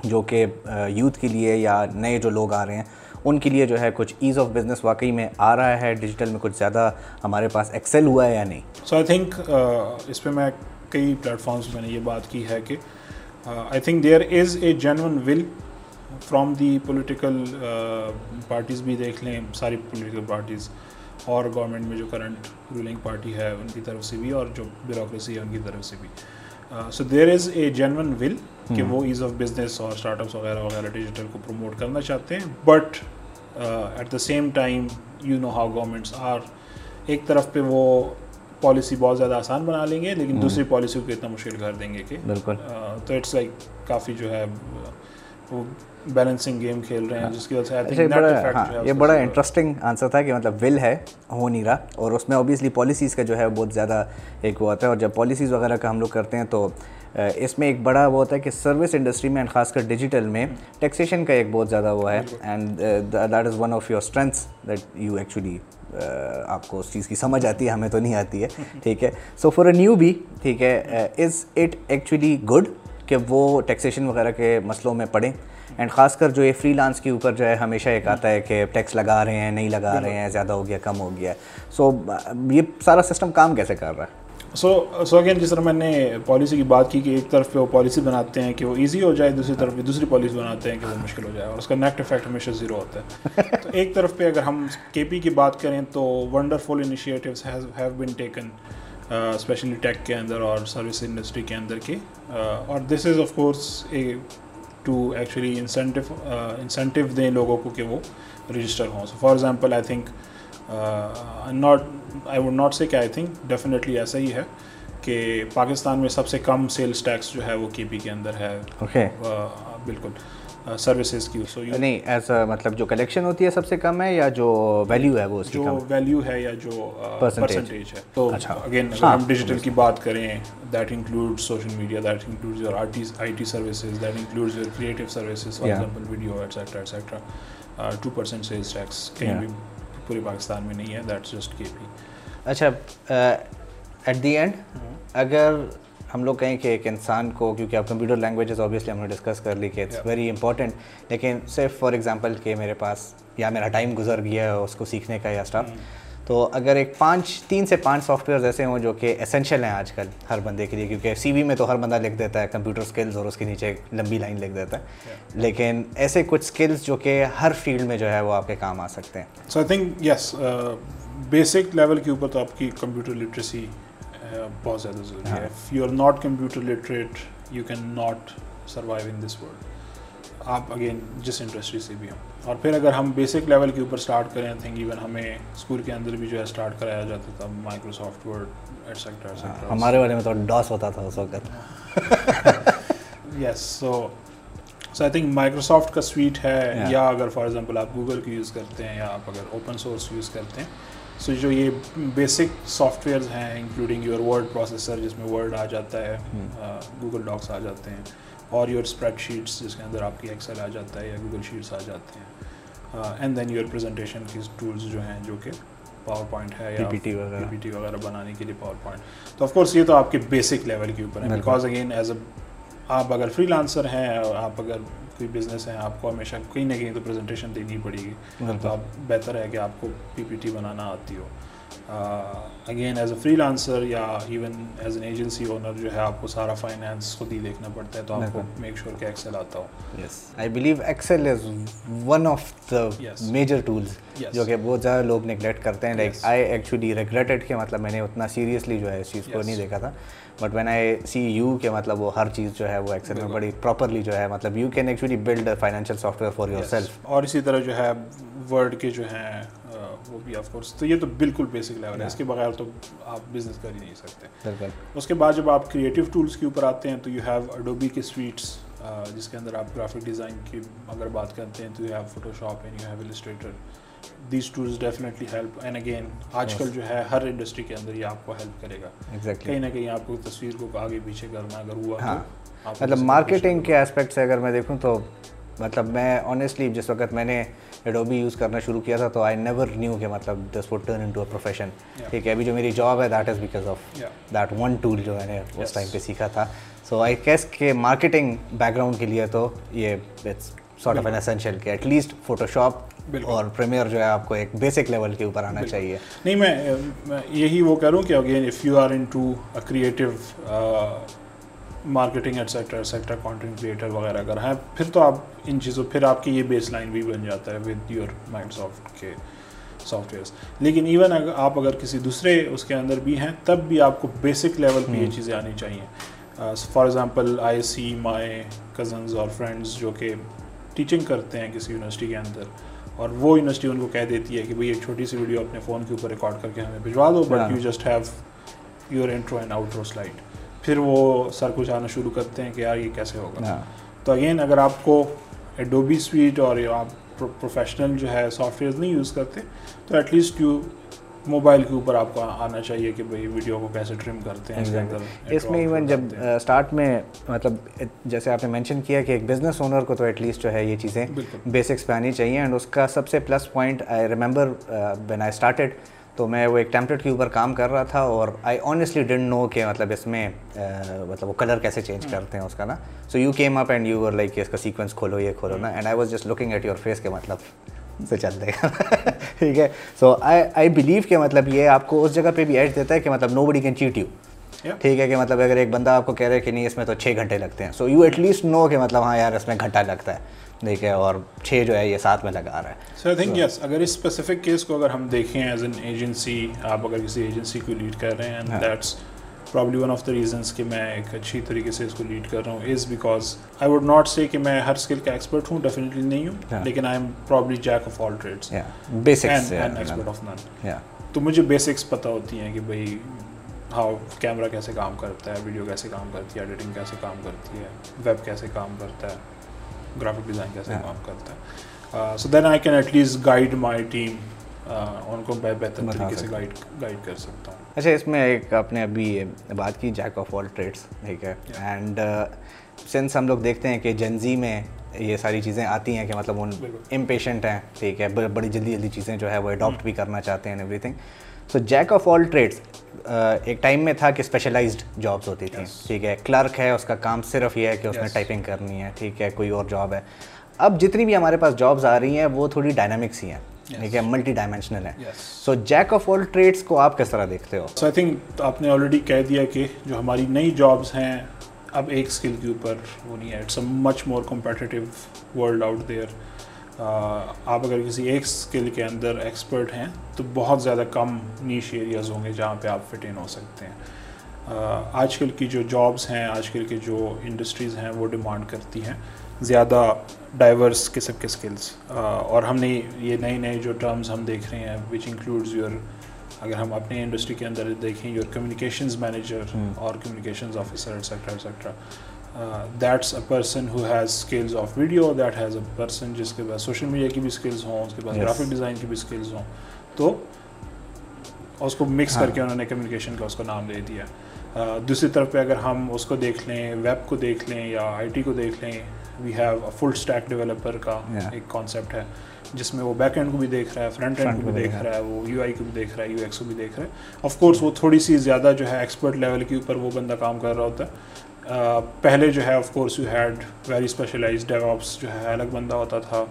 جو کہ یوتھ کے لیے یا نئے جو لوگ آ رہے ہیں، ان کے لیے جو ہے کچھ ایز آف بزنس واقعی میں آ رہا ہے۔ ڈیجیٹل میں کچھ زیادہ ہمارے پاس ایکسل ہوا ہے یا نہیں؟ سو آئی تھنک اس پہ میں کئی پلیٹفارمس میں نے یہ بات کی ہے کہ I think there is a genuine will from the political parties بھی دیکھ لیں، ساری پولیٹیکل پارٹیز اور گورنمنٹ میں جو کرنٹ رولنگ پارٹی ہے ان کی طرف سے بھی اور جو بیوروکریسی ہے ان کی طرف سے بھی۔ سو دیر از اے جینون ول کہ وہ ایز آف بزنس اور اسٹارٹ اپس وغیرہ وغیرہ ڈیجیٹل کو پروموٹ کرنا چاہتے ہیں but at the same time you know how governments are ایک طرف پہ وہ پالیسی بہت زیادہ آسان بنا لیں گے لیکن دوسری پالیسی کو اتنا مشکل کر دیں گے کہ بالکل۔ تو اٹس لائک کافی جو ہے وہ بیلنسنگ گیم کھیل رہے ہیں جس کی وجہ سے یہ بڑا انٹرسٹنگ آنسر تھا کہ مطلب ول ہے ہو نہیں رہا اور اس میں اوبیسلی پالیسیز کا جو ہے بہت زیادہ ایک وہ ہوتا ہے اور جب پالیسیز وغیرہ کا ہم لوگ کرتے ہیں تو اس میں ایک بڑا وہ ہوتا ہے کہ سروس انڈسٹری میں اینڈ خاص کر ڈیجیٹل میں ٹیکسیشن کا ایک بہت زیادہ وہ ہے. And that is one of your strengths that you actually آپ کو اس چیز کی سمجھ آتی ہے ہمیں تو نہیں آتی ہے. ٹھیک ہے؟ So for a newbie ٹھیک ہے از اٹ ایکچولی گڈ کہ وہ ٹیکسیشن وغیرہ کے مسئلوں میں پڑھیں؟ اینڈ خاص کر جو یہ فری لانس کے اوپر جو ہے ہمیشہ ایک آتا ہے کہ ٹیکس لگا رہے ہیں نہیں لگا رہے ہیں زیادہ ہو گیا کم ہو گیا۔ سو یہ سارا سسٹم کام کیسے کر رہا ہے؟ سو سو اگین جس طرح میں نے پالیسی کی بات کی کہ ایک طرف پہ وہ پالیسی بناتے ہیں کہ وہ ایزی ہو جائے دوسری طرف پہ دوسری پالیسی بناتے ہیں کہ وہ مشکل ہو جائے اور اس کا نیکٹ افیکٹ ہمیشہ زیرو ہوتا ہے۔ تو ایک طرف پہ اگر ہم کے پی کی بات کریں تو wonderful initiatives have been taken specially tech کے اندر اور سروس انڈسٹری کے اندر کے۔ اور this is of course a to actually incentive incentive دیں لوگوں کو کہ وہ رجسٹر ہوں۔ So for example I think not I would not say کہ آئی تھنک ڈیفینیٹلی ایسا ہی ہے کہ پاکستان میں سب سے کم سیلس ٹیکس جو ہے وہ کے پی کے اندر ہے بالکل سروسز کی سو نہیں ایز مطلب جو کلیکشن ہوتی ہے سب سے کم ہے یا جو ویلیو ہے وہ اس جو ویلیو ہے یا جو پرسنٹیج ہے تو اگین ہم ڈیجیٹل کی بات کریں that include social media that include your I T services that include your creative services for example video etcetera etcetera two percent sales tax کہیں بھی پورے پاکستان میں نہیں ہے دیٹس جسٹ کے پی اچھا ایٹ دی اینڈ اگر ہم لوگ کہیں کہ ایک انسان کو کیونکہ آپ کمپیوٹر لینگویجز اوبیسلی ہم نے ڈسکس کر لی کہ اٹس ویری امپورٹنٹ لیکن صرف فار ایگزامپل کہ میرے پاس یا میرا ٹائم گزر گیا ہے اس کو سیکھنے کا یا اسٹاف تو اگر ایک پانچ تین سے پانچ سافٹ ویئرز ایسے ہوں جو کہ اسینشیل ہیں آج کل ہر بندے کے لیے کیونکہ سی وی میں تو ہر بندہ لکھ دیتا ہے کمپیوٹر اسکلز اور اس کے نیچے لمبی لائن لکھ دیتا ہے۔ لیکن ایسے کچھ اسکلز جو کہ ہر فیلڈ میں جو ہے وہ آپ کے کام آ سکتے ہیں۔ So I think yes basic level کے اوپر تو آپ کی کمپیوٹر لٹریسی بہت زیادہ ضروری ہے۔ You are not computer literate you can not survive in this world آپ اگین جس انڈسٹری سے بھی ہوں۔ اور پھر اگر ہم بیسک لیول کے اوپر اسٹارٹ کریں تھنک ایون ہمیں اسکول کے اندر بھی جو ہے اسٹارٹ کرایا جاتا تھا مائکروسافٹ ورڈ ایٹسیکٹرا ہمارے والے میں تو ڈاس ہوتا تھا اس وقت۔ Yes so so I think Microsoft کا سویٹ ہے یا اگر فار ایگزامپل آپ گوگل کو یوز کرتے ہیں یا آپ اگر اوپن سورس یوز کرتے ہیں سو جو یہ بیسک سافٹ ویئرز ہیں انکلوڈنگ یور ورڈ پروسیسر جس میں ورڈ آ جاتا ہے گوگل ڈاکس آ جاتے ہیں اور یور اسپریڈ شیٹس جس کے اندر آپ کی ایکسل آ جاتا ہے یا گوگل شیٹس آ جاتے ہیں۔ اینڈ دین یور پریزنٹیشن کی ٹولس جو ہیں جو کہ پاور پوائنٹ ہے یا پی پی ٹی وغیرہ۔ بنانے کے لیے پاور پوائنٹ تو آف کورس یہ تو آپ کے بیسک لیول کے اوپر ہے۔ بیکاز اگین ایز اے آپ اگر فری لانسر ہیں اور آپ اگر کوئی بزنس ہے آپ کو ہمیشہ کہیں نہ کہیں تو پریزنٹیشن دینی پڑے گی۔ تو آپ بہتر ہے کہ آپ کو پی پی ٹی بنانا آتی ہو۔ Again as a freelancer or even as an agency owner جو ہے آپ کو سارا فائنینس خود ہی دیکھنا پڑتا ہے تو آپ کو میک شیور کہ ایکسل آتا ہو۔ Yes I believe Excel is one of the major tools جو کہ بہت زیادہ لوگ نگلیکٹ کرتے ہیں۔ لائک آئی ایکچولی ریگریٹڈ کہ مطلب میں نے اتنا سیریسلی جو ہے اس چیز کو نہیں دیکھا تھا۔ But when I see you کہ مطلب وہ ہر چیز جو ہے وہ ایکسل میں بڑی پراپرلی جو ہے مطلب you can actually build financial software for yourself اور اسی طرح جو ہے ورڈ کے جو ہیں وہ بھی آف کورس تو یہ تو بالکل بیسک لیول ہے۔ اس کے بغیر تو آپ بزنس کر ہی نہیں سکتے۔ اس کے بعد جب آپ کریٹیو ٹولس کے اوپر آتے ہیں تو یو ہیو اڈوبی کے سویٹس جس کے اندر آپ گرافک ڈیزائن کی اگر بات کرتے ہیں تو you have Photoshop and you have Illustrator these tools definitely help and again آج کل جو ہے ہر انڈسٹری کے اندر یہ آپ کو ہیلپ کرے گا۔ کہیں نہ کہیں آپ کو تصویر کو آگے پیچھے کرنا اگر ہوا مطلب مارکیٹنگ کے اسپیکٹ سے اگر میں دیکھوں تو مطلب میں آنیسٹلی جس وقت میں نے ایڈوبی یوز کرنا شروع کیا تھا تو آئی نیور نیو کہ مطلب this would turn into a profession ٹھیک ہے ابھی جو میری جاب ہے that is because of that one tool جو میں نے اس ٹائم پہ سیکھا تھا. سو آئی کیس کے مارکیٹنگ بیک گراؤنڈ کے لیے تو یہ سارٹ آف این اسینشیل کہ ایٹ لیسٹ فوٹو شاپ اور پریمیئر جو ہے آپ کو ایک بیسک لیول کے اوپر آنا چاہیے. نہیں میں یہی وہ کہہ رہا ہوں کہ again if you are into a creative marketing etcetera sector content creator وغیرہ اگر ہیں پھر تو آپ ان چیزوں پھر آپ کی یہ بیس لائن بھی بن جاتا ہے ود یور مائنڈ سافٹ کے سافٹ ویئرس لیکن ایون اگر آپ اگر کسی دوسرے اس کے اندر بھی ہیں تب بھی آپ کو بیسک لیول پہ یہ چیزیں آنی چاہیے۔ For example I see my cousins اور فرینڈس جو کہ ٹیچنگ کرتے ہیں کسی یونیورسٹی کے اندر اور وہ یونیورسٹی ان کو کہہ دیتی ہے کہ بھائی ایک چھوٹی سی ویڈیو اپنے فون کے اوپر ریکارڈ کر کے ہمیں بھجوا دو but you just have your intro and outro slide پھر وہ سر کچھ آنا شروع کرتے ہیں کہ یار یہ کیسے ہوگا۔ ہاں۔ تو اگین اگر آپ کو ایڈوبی سویٹ اور آپ پروفیشنل جو ہے سافٹ ویئر نہیں یوز کرتے تو ایٹ لیسٹ یو موبائل کے اوپر آپ کو آنا چاہیے کہ بھائی ویڈیو کو کیسے ٹرم کرتے ہیں اس میں ایون جب اسٹارٹ میں مطلب جیسے آپ نے مینشن کیا کہ ایک بزنس اونر کو تو ایٹ لیسٹ جو ہے یہ چیزیں بیسکس پہ آنی چاہیے اینڈ اس کا سب سے plus point I remember when I started تو میں وہ ایک ٹیمپلیٹ کے اوپر کام کر رہا تھا اور آئی آنیسٹلی ڈنٹ نو کہ مطلب اس میں مطلب وہ کلر کیسے چینج کرتے ہیں اس کا نا. So you came up and you like اس کا سیکوینس کھولو یہ کھولو نا. And I was just looking at your face کے مطلب سے چل دے گا. ٹھیک ہے. سو آئی آئی بلیو کہ مطلب یہ آپ کو اس جگہ پہ بھی ایج دیتا ہے کہ مطلب nobody can cheat you ٹھیک ہے کہ مطلب اگر ایک بندہ آپ کو کہہ رہے کہ نہیں اس میں تو چھ گھنٹے لگتے ہیں. So you at least know کہ مطلب ہاں یار اس میں گھنٹہ لگتا ہے. ٹھیک ہے اور چھ جو ہے یہ ساتھ میں لگا رہا ہے۔ سو آئی تھنک یس اگر اس اسپیسیفک کیس کو اگر ہم دیکھیں ایز این ایجنسی آپ اگر کسی ایجنسی کو لیڈ کر رہے ہیں that's probably one of the reasons کہ میں ایک اچھی طریقے سے اس کو لیڈ کر رہا ہوں is because I would not say کہ میں ہر اسکل کا ایکسپرٹ ہوں ڈیفینیٹلی نہیں ہوں لیکن I am probably jack of all trades expert of none تو مجھے بیسکس پتہ ہوتی ہیں کہ بھائی ہاؤ کیمرہ کیسے کام کرتا ہے ویڈیو کیسے کام کرتی ہے ایڈیٹنگ کیسے کام کرتی ہے ویب کیسے کام کرتا ہے۔ گرافک ڈیزائن کیسے کام کرتا ہے so then I can at least guide my team ان کو بہتر طریقے سے گائڈ گائڈ کر سکتا ہوں اچھا اس میں ایک آپ نے ابھی بات کی جیک آف آل ٹریڈس ٹھیک ہے اینڈ سنس ہم لوگ دیکھتے ہیں کہ جنزی میں یہ ساری چیزیں آتی ہیں کہ مطلب ان امپیشنٹ ہیں ٹھیک ہے بڑی جلدی جلدی چیزیں جو ہے وہ اڈاپٹ بھی کرنا چاہتے ہیں everything so jack of all trades ایک ٹائم میں تھا کہ اسپیشلائزڈ جابس ہوتی تھیں ٹھیک ہے کلرک ہے اس کا کام صرف یہ ہے کہ اس نے ٹائپنگ کرنی ہے ٹھیک ہے کوئی اور جاب ہے اب جتنی بھی ہمارے پاس جابس آ رہی ہیں وہ تھوڑی ڈائنامکس ہی ہیں ٹھیک ہے multidimensional Yes. So jack of all trades کو آپ کس طرح دیکھتے ہو سو آئی تھنک آپ نے آلریڈی کہہ دیا کہ جو ہماری نئی جابس ہیں اب ایک اسکل کے اوپر وہ نہیں ہے it's a much more competitive world out there آپ اگر کسی ایک اسکل کے اندر ایکسپرٹ ہیں تو بہت زیادہ کم نیش ایریاز ہوں گے جہاں پہ آپ فٹ ان ہو سکتے ہیں۔ آج کل کی جو جابس ہیں آج کل کی جو انڈسٹریز ہیں وہ ڈیمانڈ کرتی ہیں زیادہ ڈائیورس قسم کے اسکلس اور ہم نے یہ نئے نئے جو ٹرمز ہم دیکھ رہے ہیں وچ انکلوڈز یور اگر ہم اپنے انڈسٹری کے اندر دیکھیں یور کمیونیکیشنز مینیجر اور communications officer etcetera etcetera that's a person who has skills of video that has a person جس کے پاس سوشل میڈیا کی بھی اسکلز ہوں اس کے پاس گرافک ڈیزائن کی بھی اسکلز ہوں۔ تو اس کو مکس کر کے انہوں نے کمیونیکیشن کا اس کا نام دے دیا۔ دوسری طرف پہ اگر ہم اس کو دیکھ لیں ویب کو دیکھ لیں یا آئی ٹی کو دیکھ لیں we have full stack developer کا ایک کانسیپٹ ہے جس میں وہ بیک اینڈ کو بھی دیکھ رہا ہے فرنٹ اینڈ کو بھی دیکھ رہا ہے وہ یو آئی کو بھی دیکھ رہا ہے یو ایکس کو بھی دیکھ رہا ہے۔ آف کورس وہ تھوڑی سی زیادہ جو ہے ایکسپرٹ لیول کے اوپر وہ بندہ کام کر رہا ہوتا ہے۔ پہلے جو ہے of course you had very specialised DevOps جو ہے الگ بندہ ہوتا تھا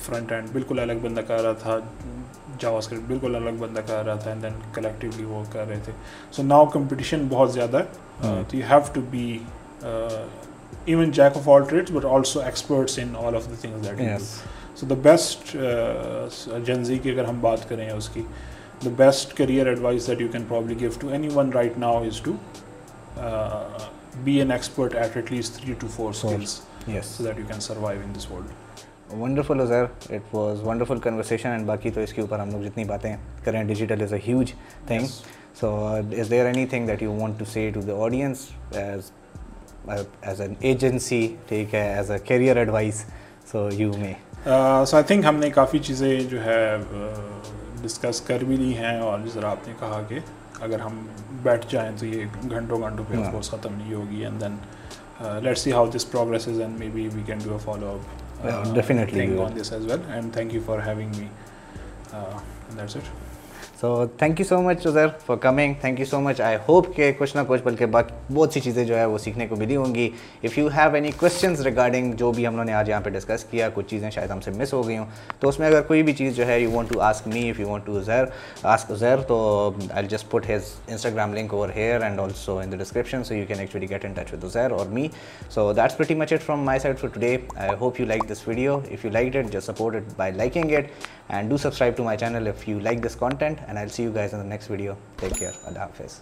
فرنٹ اینڈ بالکل الگ بندہ کر رہا تھا جاوا اسکرپٹ بالکل الگ بندہ کر رہا تھا اینڈ دین کلیکٹیولی وہ کر رہے تھے۔ سو ناؤ کمپٹیشن بہت زیادہ ہے۔ تو you have to be even jack of all trades but also experts in all of the things that so the best Gen Z کی اگر ہم بات کریں اس کی the best career advice that you can probably give to anyone right now is to be an expert at at least three to four skills so that you can survive in this world wonderful Uzair it was wonderful conversation and باقی تو اس کے اوپر ہم لوگ جتنی باتیں کریں digital is a huge thing so is there anything that you want to see to the audience as as an agency ٹھیک ہے as a career advice so you میں سو آئی تھنک ہم نے کافی چیزیں جو ہے ڈسکس کر بھی لی ہیں اور جس طرح آپ نے کہا کہ اگر ہم بیٹھ جائیں تو یہ گھنٹوں گھنٹوں پہ آف کورس ختم نہیں ہوگی and then let see how this progresses and maybe we can do a follow up definitely on this as well and thank you for having me that's it so thank you so much Uzair for coming thank you so much I hope کہ کچھ نہ کچھ بلکہ باقی بہت سی چیزیں جو ہے وہ سیکھنے کو ملی ہوں گی if you have any questions regarding جو بھی ہم لوگوں نے آج یہاں پہ ڈسکس کیا کچھ چیزیں شاید ہم سے مس ہو گئی ہوں تو اس میں اگر کوئی بھی چیز جو ہے you want to ask me if you want to Uzair ask Uzair تو I just put his Instagram link over here and also in the description so you can actually get in touch with Uzair اور me so that's pretty much it from my side for today I hope you like this video if you like it just support it by liking it and do subscribe to my channel if you like this content and I see you guys in next video take care اللہ حافظ